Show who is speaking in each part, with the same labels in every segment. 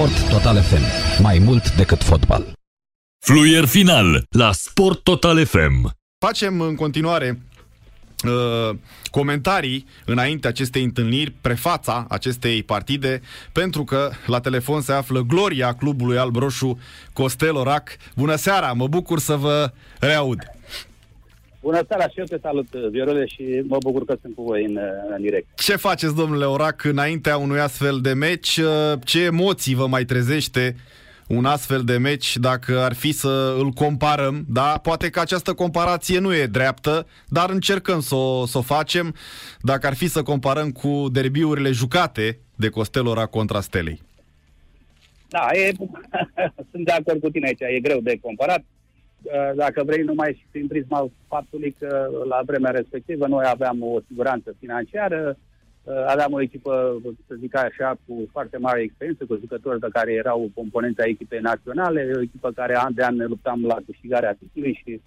Speaker 1: Sport Total FM. Mai mult decât fotbal.
Speaker 2: Fluier final la Sport Total FM.
Speaker 3: Facem în continuare uh, comentarii înainte acestei întâlniri, prefața acestei partide, pentru că la telefon se află gloria clubului alb-roșu Costel Orac. Bună seara, mă bucur să vă reaud.
Speaker 4: Bună seara și eu te salut, Viorele, și mă bucur că sunt cu voi în, în direct.
Speaker 3: Ce faceți, domnule Orac, înaintea unui astfel de meci? Uh, ce emoții vă mai trezește un astfel de meci dacă ar fi să îl comparăm, da? Poate că această comparație nu e dreaptă, dar încercăm să o, să o facem dacă ar fi să comparăm cu derbiurile jucate de Costelora contra Stelei.
Speaker 4: Da, e, sunt de acord cu tine aici, e greu de comparat. Uh, dacă vrei, numai și prin prisma faptului că la vremea respectivă noi aveam o siguranță financiară, uh, aveam o echipă, să zic așa, cu foarte mare experiență, cu jucători de care erau componența echipei naționale, o echipă care an de an ne luptam la câștigarea titlului și,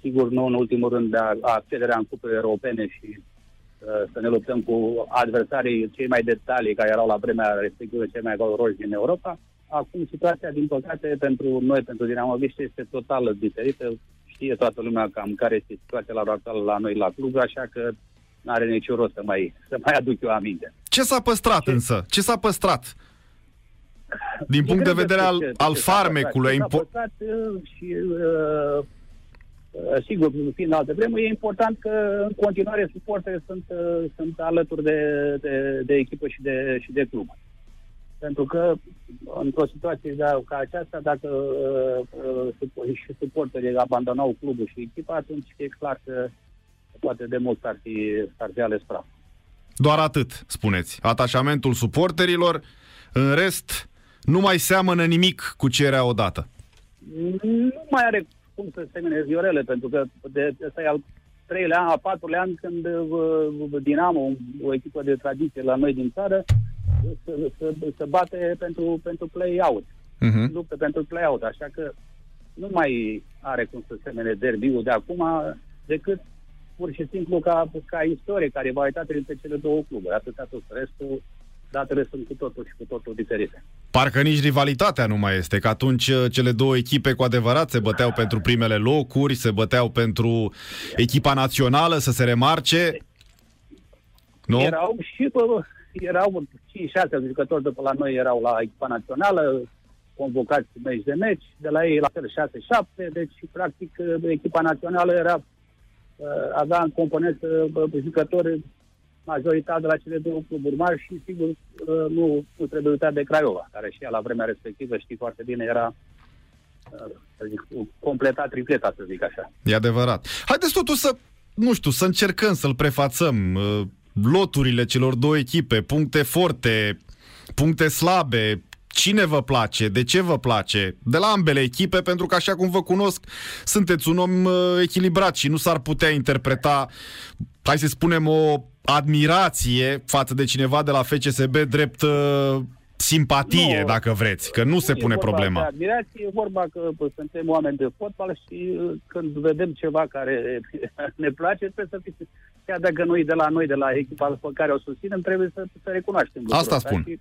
Speaker 4: sigur, nu în ultimul rând, de accederea în cupele europene și uh, să ne luptăm cu adversarii cei mai detalii care erau la vremea respectivă cei mai valoroși din Europa. Acum situația, din păcate, pentru noi, pentru Dinamoviște, este total diferită. Știe toată lumea cam care este situația la actuală la noi la club, așa că nu are niciun rost să mai, să mai aduc eu aminte.
Speaker 3: Ce s-a păstrat Ce? însă? Ce s-a păstrat? Din punct de vedere al, ce, al ce farmecului.
Speaker 4: Ce s-a păstrat uh, și uh, uh, sigur, fiind alte vremuri, e important că în continuare suportele sunt, uh, sunt alături de, de, de echipă și de, și de club. Pentru că într-o situație ca aceasta, dacă uh, uh, și suporterii abandonau clubul și echipa, atunci e clar că poate de mult ar fi, ar fi ales praf.
Speaker 3: Doar atât, spuneți. Atașamentul suporterilor, în rest, nu mai seamănă nimic cu ce era odată.
Speaker 4: Nu mai are cum să semene Viorele, pentru că de, ăsta e al treilea an, a patrulea an când uh, Dinamo, o echipă de tradiție la noi din țară, să, să, să bate pentru, pentru play-out. Uh-huh. Luptă pentru play-out, așa că nu mai are cum să semene derbiul de acum decât pur și simplu ca, ca istorie care va uita între cele două cluburi. Atâta tot. Restul, datele sunt cu totul și cu totul diferite.
Speaker 3: Parcă nici rivalitatea nu mai este, că atunci uh, cele două echipe cu adevărat se băteau pentru primele locuri, se băteau pentru echipa națională să se remarce.
Speaker 4: Nu? Erau și bă, erau 5-6 jucători după la noi erau la echipa națională, convocați meci de meci, de la ei la fel 6-7, deci practic echipa națională era uh, avea în componență jucători majoritate de la cele două cluburi mari și sigur uh, nu, nu trebuie uitat de Craiova, care și ea la vremea respectivă știi foarte bine era uh, să zic, completat tripleta, să zic așa.
Speaker 3: E adevărat. Haideți totuși să, nu știu, să încercăm să-l prefațăm loturile celor două echipe, puncte forte, puncte slabe, cine vă place, de ce vă place, de la ambele echipe, pentru că așa cum vă cunosc, sunteți un om uh, echilibrat și nu s-ar putea interpreta, hai să spunem, o admirație față de cineva de la FCSB drept uh, simpatie, nu, dacă vreți, că nu, nu se pune problema. De
Speaker 4: admirație, e vorba că bă, suntem oameni de fotbal și uh, când vedem ceva care ne place, trebuie să fie, chiar dacă noi de la noi, de la echipa pe care o susținem, trebuie să, să recunoaștem.
Speaker 3: Asta spun. Și,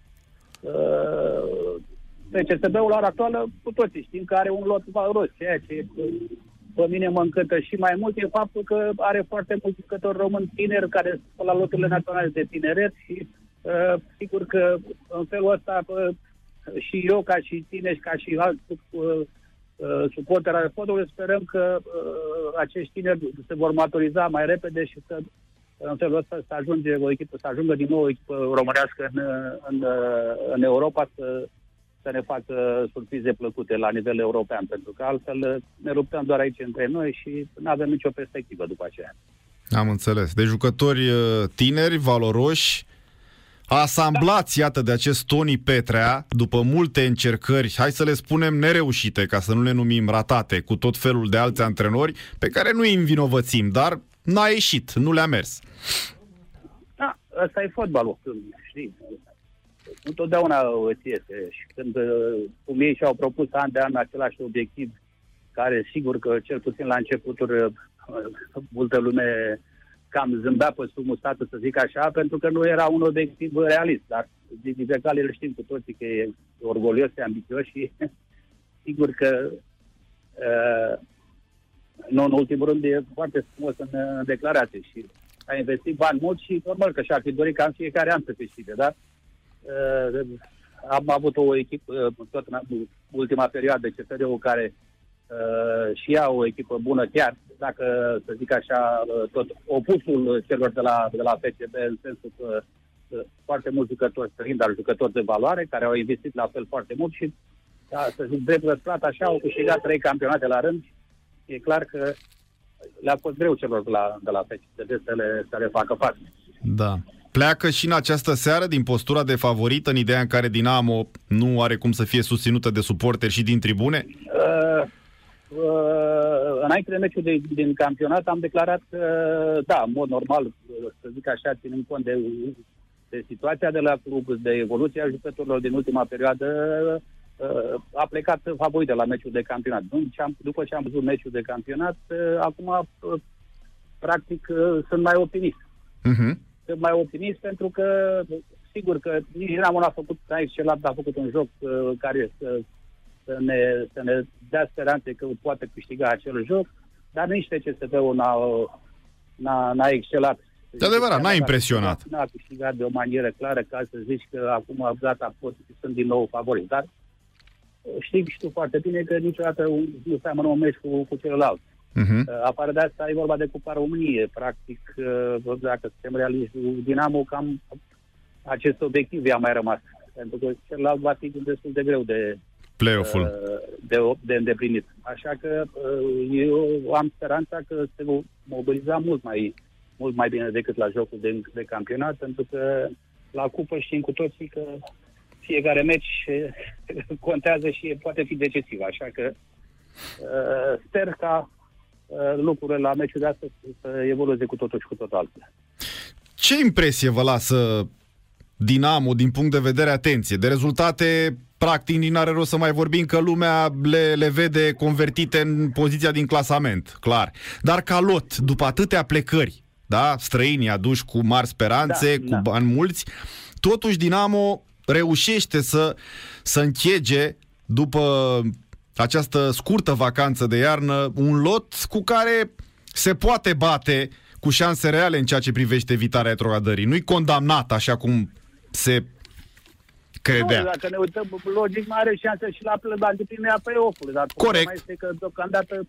Speaker 4: uh, CSB-ul la ora actuală, cu toții știm că are un lot valoros, ceea ce pe mine mă încântă și mai mult e faptul că are foarte mulți jucători români tineri care sunt la loturile naționale de tineret și Uh, sigur că în felul ăsta uh, și eu, ca și tine și ca și alți uh, uh, suporteri ale fotbalului, sperăm că uh, acești tineri se vor maturiza mai repede și să în felul ăsta să ajunge o echipă, să ajungă din nou o echipă românească în, în, în Europa să, să ne facă surprize plăcute la nivel european, pentru că altfel ne luptăm doar aici între noi și nu avem nicio perspectivă după aceea.
Speaker 3: Am înțeles. De jucători tineri, valoroși, asamblați, iată, de acest Tony Petrea, după multe încercări, hai să le spunem nereușite, ca să nu le numim ratate, cu tot felul de alți antrenori, pe care nu îi învinovățim, dar n-a ieșit, nu le-a mers.
Speaker 4: Da, ăsta e fotbalul, știi? Întotdeauna îți iese și când, uh, cum ei și-au propus an de an același obiectiv, care sigur că cel puțin la începuturi uh, multă lume cam zâmbea pe sub statul, să zic așa, pentru că nu era un obiectiv realist. Dar Gigi Becali îl știm cu toții că e orgolios, e ambițios și sigur că uh, nu în ultimul rând e foarte frumos în, în declarație și a investit bani mulți și normal că și-ar fi dorit ca în fiecare an să câștige, dar uh, am avut o echipă, uh, tot în ultima perioadă, CFR-ul, care uh, și ea o echipă bună chiar, dacă să zic așa, uh, tot opusul celor de la, de la PCB, în sensul că uh, foarte mulți jucători străini, dar jucători de valoare, care au investit la fel foarte mult și, da, să zic, drept răsplat, așa, au câștigat trei campionate la rând. E clar că le-a fost greu celor de la, de la PCB să le, să le facă față.
Speaker 3: Da. Pleacă și în această seară din postura de favorită, în ideea în care Dinamo nu are cum să fie susținută de suporteri și din tribune? Uh,
Speaker 4: uh, înainte de meciul de, din campionat am declarat că, da, în mod normal, să zic așa, ținând cont de, de situația de la club, de evoluția jucătorilor din ultima perioadă, uh, a plecat favorit de la meciul de campionat. După ce am văzut meciul de campionat, uh, acum, uh, practic, sunt mai optimist. Uh-huh mai optimist pentru că, sigur că nici Dinamo n-a făcut, a excelat, a făcut un joc uh, care să, să, ne, să ne dea speranțe că poate câștiga acel joc, dar nici TCSB-ul n-a, n-a, n-a excelat.
Speaker 3: De adevărat, n-a impresionat.
Speaker 4: N-a câștigat de o manieră clară ca să zici că acum gata, pot, sunt din nou favoriți. Dar știi și tu foarte bine că niciodată nu seamănă un meci cu, cu celălalt. Uh-huh. Afară de asta e vorba de Cupa României. Practic, uh, dacă suntem realiști, Dinamo cam acest obiectiv i-a mai rămas. Pentru că celălalt va fi destul de greu de,
Speaker 3: Play-off-ul.
Speaker 4: Uh, de, de îndeplinit. Așa că uh, eu am speranța că se va mobiliza mult mai, mult mai bine decât la jocul de, de campionat, pentru că la cupă știm cu toții că fiecare meci contează și poate fi decisiv. Așa că sper ca Uh, lucrurile la meciul de astăzi să evolueze cu totul și cu totul altele.
Speaker 3: Ce impresie vă lasă Dinamo din punct de vedere, atenție, de rezultate practic nici n-are rost să mai vorbim că lumea le, le vede convertite în poziția din clasament, clar. Dar ca lot, după atâtea plecări, da, străinii aduși cu mari speranțe, da, cu da. bani mulți, totuși Dinamo reușește să, să închege după această scurtă vacanță de iarnă, un lot cu care se poate bate cu șanse reale în ceea ce privește evitarea retrogradării. Nu-i condamnat așa cum se credea.
Speaker 4: Nu, dacă ne uităm, logic mai are șanse și la, la îndeplinirea play-off-ului. Dar
Speaker 3: Corect.
Speaker 4: Mai este că deocamdată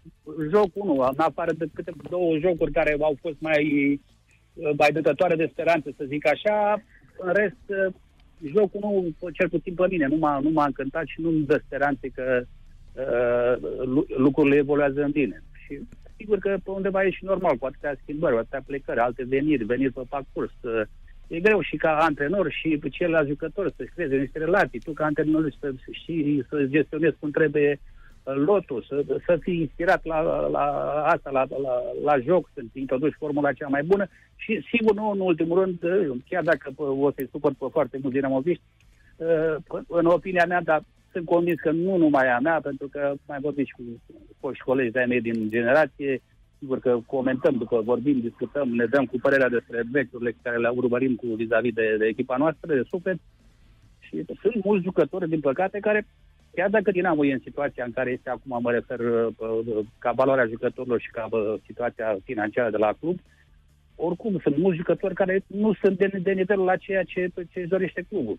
Speaker 4: jocul nu, în afară de câte două jocuri care au fost mai, mai dătătoare de speranță, să zic așa, în rest, jocul nu, cel puțin pe mine, nu m-a, nu m-a încântat și nu-mi dă speranțe că Uh, lucrurile evoluează în bine. Și sigur că pe undeva e și normal, cu atâtea schimbări, atâtea plecări, alte veniri, veniri pe parcurs. Uh, e greu și ca antrenor și celălalt jucător să-și creeze niște relații. Tu ca antrenor să și să gestionezi cum trebuie uh, lotul, să, să fii inspirat la, la asta, la, la, la joc, să introduci formula cea mai bună și sigur nu în ultimul rând, chiar dacă o să-i supăr pe foarte mulți dinamoviști, în opinia mea, dar sunt convins că nu numai a mea, pentru că mai vorbim și cu foști colegi de-ai mei din generație, sigur că comentăm după vorbim, discutăm, ne dăm cu părerea despre meciurile care le urmărim cu vis-a-vis de, de echipa noastră, de suflet. Și sunt mulți jucători, din păcate, care, chiar dacă Dinamo e în situația în care este acum, mă refer ca valoarea jucătorilor și ca situația financiară de la club, oricum sunt mulți jucători care nu sunt de, de nivelul la ceea ce, ce își dorește clubul.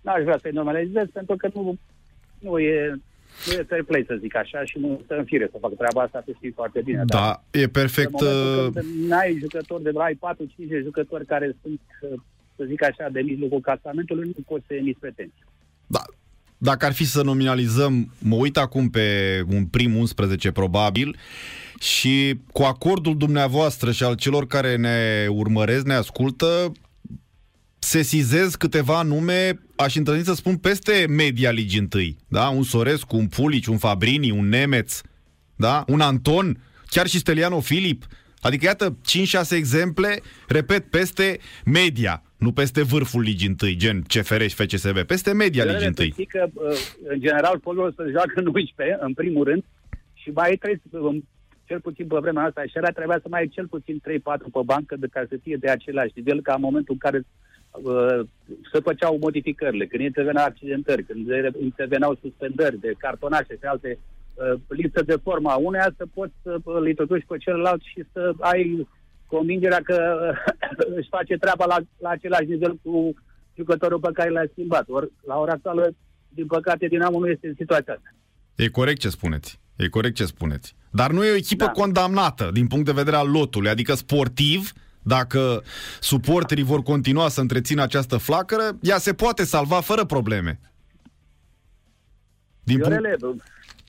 Speaker 4: N-aș vrea să-i normalizez pentru că nu nu e, nu e fair play, să zic așa, și nu stă în fire să facă treaba asta, să știi foarte bine.
Speaker 3: Da, dar e perfect...
Speaker 4: În uh, n-ai jucători de ai 4-5 jucători care sunt, uh, să zic așa, de mijlocul casamentului, nu poți să emiți pretenții.
Speaker 3: Da, dacă ar fi să nominalizăm, mă uit acum pe un prim 11 probabil și cu acordul dumneavoastră și al celor care ne urmăresc, ne ascultă, sesizez câteva nume, aș îndrăzni să spun, peste media Ligii întâi. Da? Un Sorescu, un Pulici, un Fabrini, un Nemeț, da? un Anton, chiar și Steliano Filip. Adică, iată, 5-6 exemple, repet, peste media, nu peste vârful Ligii întâi, gen CFR și FCSB, peste media Ligii întâi.
Speaker 4: că, uh, în general, fotbalul să joacă în 11, în primul rând, și mai trebuie cel puțin pe vremea asta, și era trebuia să mai ai cel puțin 3-4 pe bancă de ca să fie de același nivel ca în momentul în care uh, se făceau modificările, când interveneau accidentări, când interveneau suspendări de cartonașe și alte uh, lipsă de forma uneia, să poți să îl introduci pe celălalt și să ai convingerea că își face treaba la, la același nivel cu jucătorul pe care l-a schimbat. Or, la ora actuală, din păcate, Dinamo nu este în situația asta.
Speaker 3: E corect ce spuneți. E corect ce spuneți. Dar nu e o echipă
Speaker 4: Da.
Speaker 3: condamnată din punct de vedere al lotului. Adică sportiv, dacă suporterii vor continua să întrețină această flacără, ea se poate salva fără probleme. Din punct...
Speaker 4: Viorele, bă,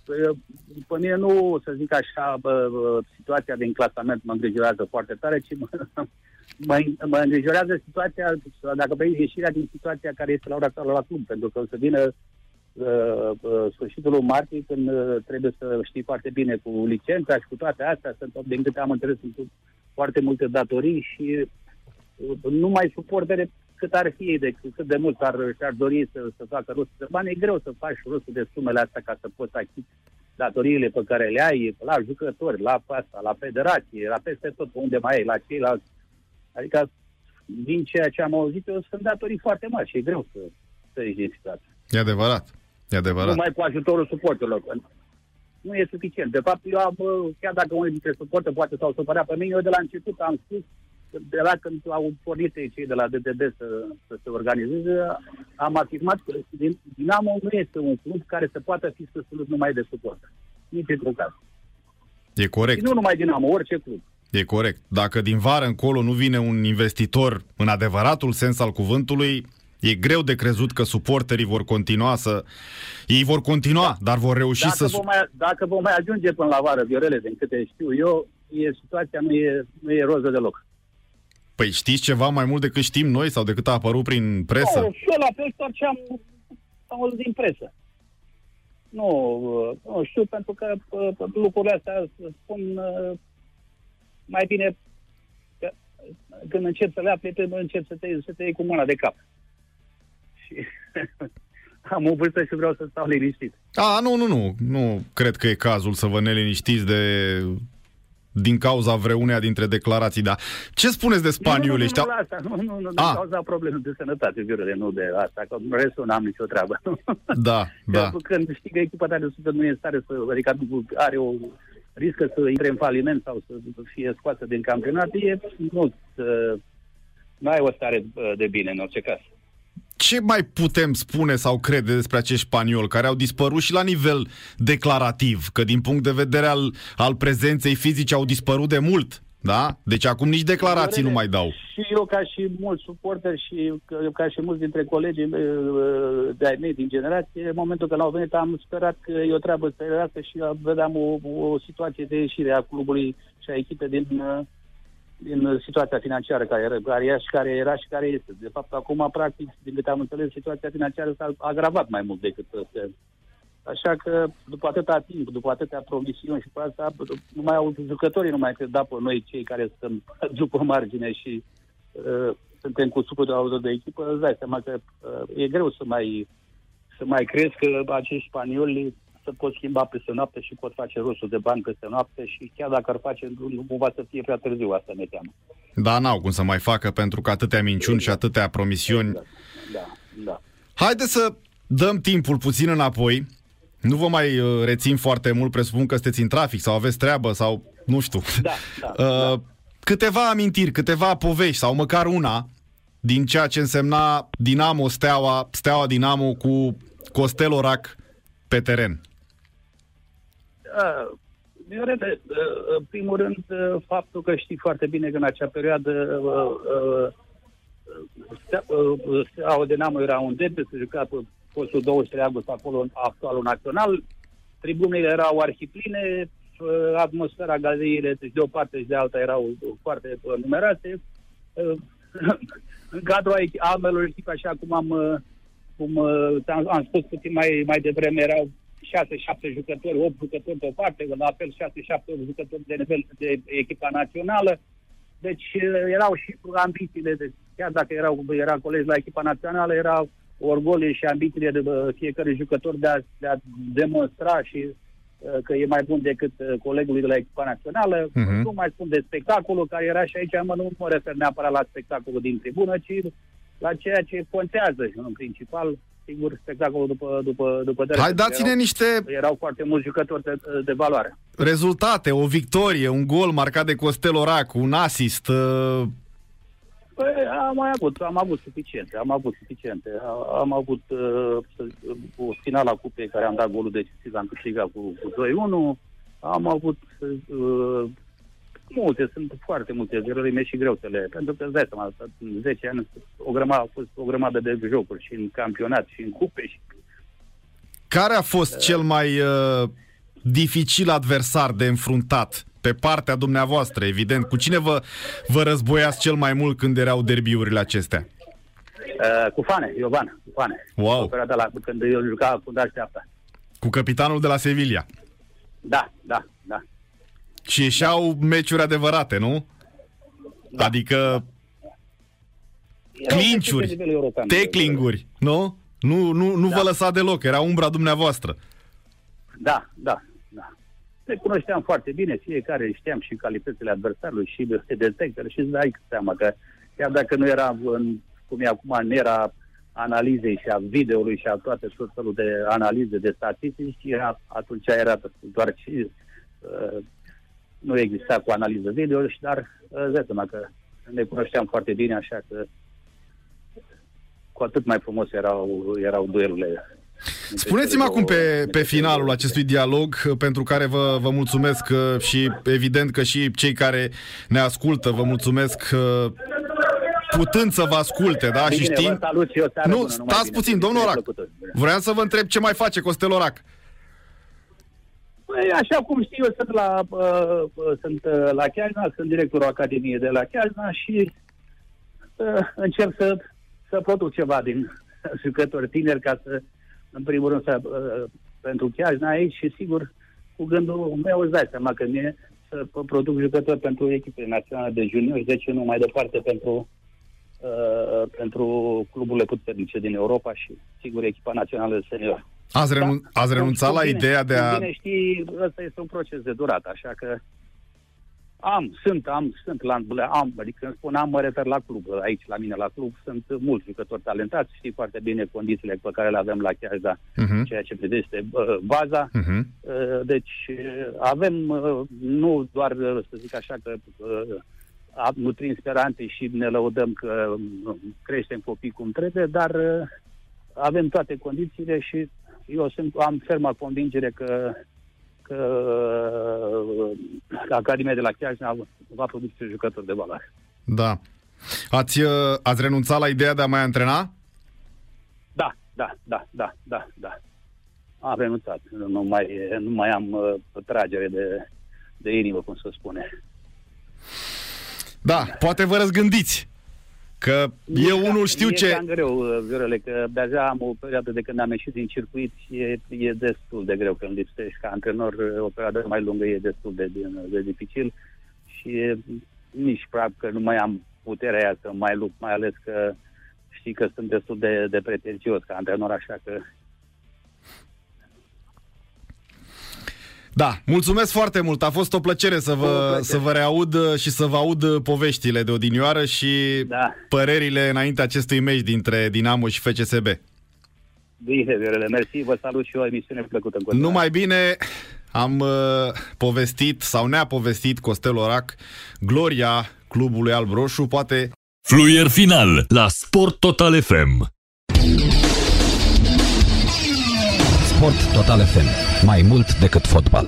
Speaker 4: bă, după mine nu, să zic așa, bă, bă, situația din clasament mă îngrijorează foarte tare, ci mă, mă, mă îngrijorează situația, dacă vrei, ieșirea din situația care este la ora actuală la club, pentru că o să vină uh, uh, sfârșitul lui martie, când uh, trebuie să știi foarte bine cu licența și cu toate astea, sunt, din câte am înțeles, sunt foarte multe datorii și uh, nu mai suportere cât ar fi de cât de mult ar, și-ar dori să, să facă rost de bani, e greu să faci rostul de sumele astea ca să poți achizi datoriile pe care le ai la jucători, la asta, la federație, la peste tot pe unde mai ai, la ceilalți. Adică, din ceea ce am auzit, eu sunt datorii foarte mari și e greu să, să ieși din situație.
Speaker 3: E adevărat. E adevărat.
Speaker 4: Numai cu ajutorul suporterilor. Că Nu e suficient. De fapt, eu am, bă, chiar dacă unul dintre suporte poate s-au supărat pe mine, eu de la început am spus, de la când au pornit cei de la DDD să, să se organizeze, am afirmat că Din- Dinamo nu este un club care să poată fi susținut numai de suport. Nici într-un caz.
Speaker 3: E
Speaker 4: Și
Speaker 3: corect.
Speaker 4: nu numai Dinamo, orice club.
Speaker 3: E corect. Dacă din vară încolo nu vine un investitor în adevăratul sens al cuvântului, e greu de crezut că suporterii vor continua să... Ei vor continua, dar vor reuși
Speaker 4: Dacă
Speaker 3: să...
Speaker 4: vom, mai, dacă vom mai ajunge până la vară, Viorele, din câte știu eu, e, situația nu e, nu e roză deloc.
Speaker 3: Păi știți ceva mai mult decât știm noi sau decât a apărut prin presă?
Speaker 4: Nu, și eu la fel doar ce am, am auzit din presă. Nu, uh, nu știu, pentru că uh, lucrurile astea se spun uh, mai bine că, când încep să le afli, când încep să te, să te iei cu mâna de cap. Și am o vârstă și vreau să stau liniștit.
Speaker 3: A, nu, nu, nu. Nu cred că e cazul să vă neliniștiți de din cauza vreuneia dintre declarații, dar ce spuneți de spanioli
Speaker 4: nu, nu,
Speaker 3: ăștia?
Speaker 4: nu, la asta, nu, nu, nu, din
Speaker 3: Ah.
Speaker 4: cauza problemelor de sănătate, Viorele, nu de asta, că în restul n-am nicio treabă.
Speaker 3: Da, da.
Speaker 4: Că, când știi că echipa ta de super nu e în stare să, adică are o riscă să intre în faliment sau să fie scoasă din campionat, e nu, nu ai o stare uh, de bine în orice caz.
Speaker 3: Ce mai putem spune sau crede despre acești spanioli care au dispărut și la nivel declarativ, că din punct de vedere al, al prezenței fizice au dispărut de mult, da? Deci acum nici declarații nu mai dau.
Speaker 4: Și eu, ca și mulți suporteri și ca- ca și mulți dintre colegii mei, uh, de-ai mei din generație, în momentul când au venit am sperat că e o treabă serioasă și vedeam o, o situație de ieșire a clubului și a echipei din, uh, din situația financiară care era, care era și care era și care este. De fapt, acum, practic, din câte am înțeles, situația financiară s-a agravat mai mult decât se Așa că, după atâta timp, după atâtea promisiuni și pe asta, nu mai au jucătorii, nu mai cred da pe noi, cei care stăm după margine și uh, suntem cu supărul de echipă, îți dai seama că uh, e greu să mai, să mai crezi că acești spanioli să pot schimba peste noapte și pot face rostul de bani peste noapte și chiar dacă ar face, nu nu cumva să fie prea târziu, asta mi-e teamă.
Speaker 3: Da, n-au cum să mai facă pentru că atâtea minciuni și atâtea promisiuni.
Speaker 4: Da, da, da.
Speaker 3: Haideți să dăm timpul puțin înapoi. Nu vă mai uh, rețin foarte mult, presupun că sunteți în trafic sau aveți treabă sau nu știu.
Speaker 4: Da, da,
Speaker 3: Uh,
Speaker 4: da.
Speaker 3: Câteva amintiri, câteva povești sau măcar una din ceea ce însemna Dinamo Steaua, Steaua Dinamo cu Costel Orac pe teren.
Speaker 4: Uh, Viorele, uh, în primul rând, uh, faptul că știi foarte bine că în acea perioadă uh, uh, Stea- uh, Steaua Dinamo era un debit, se juca pe postul 23 august, acolo în actualul național. Tribunele erau arhipline, uh, atmosfera galeriile, deci de o parte și de alta erau foarte uh, numeroase. Uh, în cadrul echi- ambelor echipe, așa cum am, uh, cum uh, am, am spus puțin mai, mai devreme, erau 6-7 jucători, 8 jucători pe o parte, la fel 6-7 jucători de nivel de echipa națională. Deci uh, erau și ambițiile, de, chiar dacă erau era colegi la echipa națională, erau orgolii și ambițiile de uh, fiecare jucător de a, de a demonstra și uh, că e mai bun decât uh, colegului de la echipa națională.
Speaker 3: Mhm.
Speaker 4: Nu mai spun de spectacolul care era și aici, mă, nu mă refer neapărat la spectacolul din tribună, ci la ceea ce contează în principal, sigur, spectacolul după, după, după
Speaker 3: Hai,
Speaker 4: derby.
Speaker 3: dați-ne
Speaker 4: erau,
Speaker 3: niște
Speaker 4: erau foarte mulți jucători de, de valoare.
Speaker 3: rezultate, o victorie, un gol marcat de Costel Orac, un asist. uh,
Speaker 4: Păi, am mai avut, am avut suficiente, am avut suficiente. A- Am avut uh, să- o finala cupei care am dat golul decisiv, am câștigat cu, cu 2-1. Am avut uh, multe, sunt foarte multe, erori mi și greu să le... Pentru că îți dai seama, în 10 ani o grămadă, a fost o grămadă de jocuri și în campionat și în cupe și
Speaker 3: Care a fost cel mai uh, dificil adversar de înfruntat pe partea dumneavoastră, evident? Cu cine vă, vă războiați cel mai mult când erau derbiurile acestea?
Speaker 4: uh, cu Fane, Iovan, cu Fane.
Speaker 3: Wow.
Speaker 4: O perioadă la, când eu juca cu Dașteapta.
Speaker 3: Cu capitanul de la Sevilla.
Speaker 4: Da, da, da.
Speaker 3: Și ieșeau meciuri adevărate, nu?
Speaker 4: Da.
Speaker 3: Adică
Speaker 4: Erau
Speaker 3: Clinciuri,
Speaker 4: pe nivel european.
Speaker 3: teclinguri, nu? Nu, nu, nu
Speaker 4: Da.
Speaker 3: vă lăsa deloc, era umbra dumneavoastră.
Speaker 4: Da, da, da. Ne cunoșteam foarte bine, fiecare știam și calitățile adversarului și de detectele și îți dai seama că chiar dacă nu era în, cum e acum, în era analizei și a videoului și a toate tot felul de analize de statistici, era, atunci era doar și uh, nu exista cu analiză video, și dar uh, îți dai seama că ne cunoșteam foarte bine, așa că cu atât mai frumos erau, erau duelurile.
Speaker 3: Spuneți-mi acum pe, pe finalul acestui dialog, uh, pentru care vă, vă mulțumesc uh, și evident că și cei care ne ascultă vă mulțumesc uh, putând să vă asculte, da? Și
Speaker 4: Bine,
Speaker 3: știind...
Speaker 4: vă salut și o seară
Speaker 3: Nu,
Speaker 4: bună, numai
Speaker 3: stați
Speaker 4: bine.
Speaker 3: puțin, domnul
Speaker 4: Bine
Speaker 3: Orac.
Speaker 4: plăcută.
Speaker 3: Vreau să vă întreb ce mai face Costel Orac.
Speaker 4: Păi, așa cum știu, eu sunt la, uh, uh, sunt uh, la Chiajna, sunt directorul Academiei de la Chiajna și uh, încerc să, să produc ceva din jucători tineri ca să, în primul rând, să, uh, pentru Chiajna aici și, sigur, cu gândul meu îți dai seama că mie să produc jucători pentru echipele naționale de juniori, de ce nu mai departe pentru uh, pentru cluburile puternice din Europa și, sigur, echipa națională de senior.
Speaker 3: Ați, renun-
Speaker 4: Da.
Speaker 3: ați renunțat la
Speaker 4: Cum bine-
Speaker 3: ideea de
Speaker 4: cum
Speaker 3: a...
Speaker 4: Bine știi, ăsta este un proces de durat, așa că am, sunt, am, sunt la, am, adică când spun am, mă refer la club. Aici, la mine, la club, sunt mulți jucători talentați, știi foarte bine condițiile pe care le avem la Chiajda,
Speaker 3: Mhm,
Speaker 4: ceea ce privește uh, baza.
Speaker 3: mhm.
Speaker 4: Uh, Deci uh, avem uh, nu doar, uh, să zic așa, că uh, a- nutrim speranțe și ne lăudăm că uh, creștem copii cum trebuie, dar uh, avem toate condițiile și eu sunt, am ferma convingere că că uh, Academia de la Chiajna va produce jucători de valoare.
Speaker 3: Da. Ați, uh, ați renunțat la ideea de a mai antrena?
Speaker 4: Da, da, da, da, da, da. Am renunțat. Nu mai, nu mai am uh, tragere de, de inimă, cum se spune.
Speaker 3: Da, poate vă răzgândiți. Că eu unul știu
Speaker 4: e
Speaker 3: ce...
Speaker 4: cam greu, uh, Viorele, că de-aia am o perioadă de când am ieșit din circuit și e, e destul de greu când lipsești ca antrenor. uh, O perioadă mai lungă e destul de, de, de dificil și e, nici practic că nu mai am puterea aia să mai lupt, mai ales că știi că sunt destul de, de pretențios ca antrenor, așa că
Speaker 3: Da, mulțumesc foarte mult. A fost o plăcere să
Speaker 4: O
Speaker 3: vă,
Speaker 4: plăcere.
Speaker 3: să vă reaud uh, și să vă aud uh, poveștile de odinioară și
Speaker 4: Da.
Speaker 3: părerile înainte acestui meci dintre Dinamo și FCSB.
Speaker 4: bine, Viorele, mersi, vă salut și o emisiune plăcută în continuare.
Speaker 3: Numai bine am uh, povestit sau ne-a povestit Costel Orac gloria clubului alb-roșu, poate
Speaker 2: Fluier final la Sport Total FM.
Speaker 1: Sport Total FM. Mai mult decât fotbal.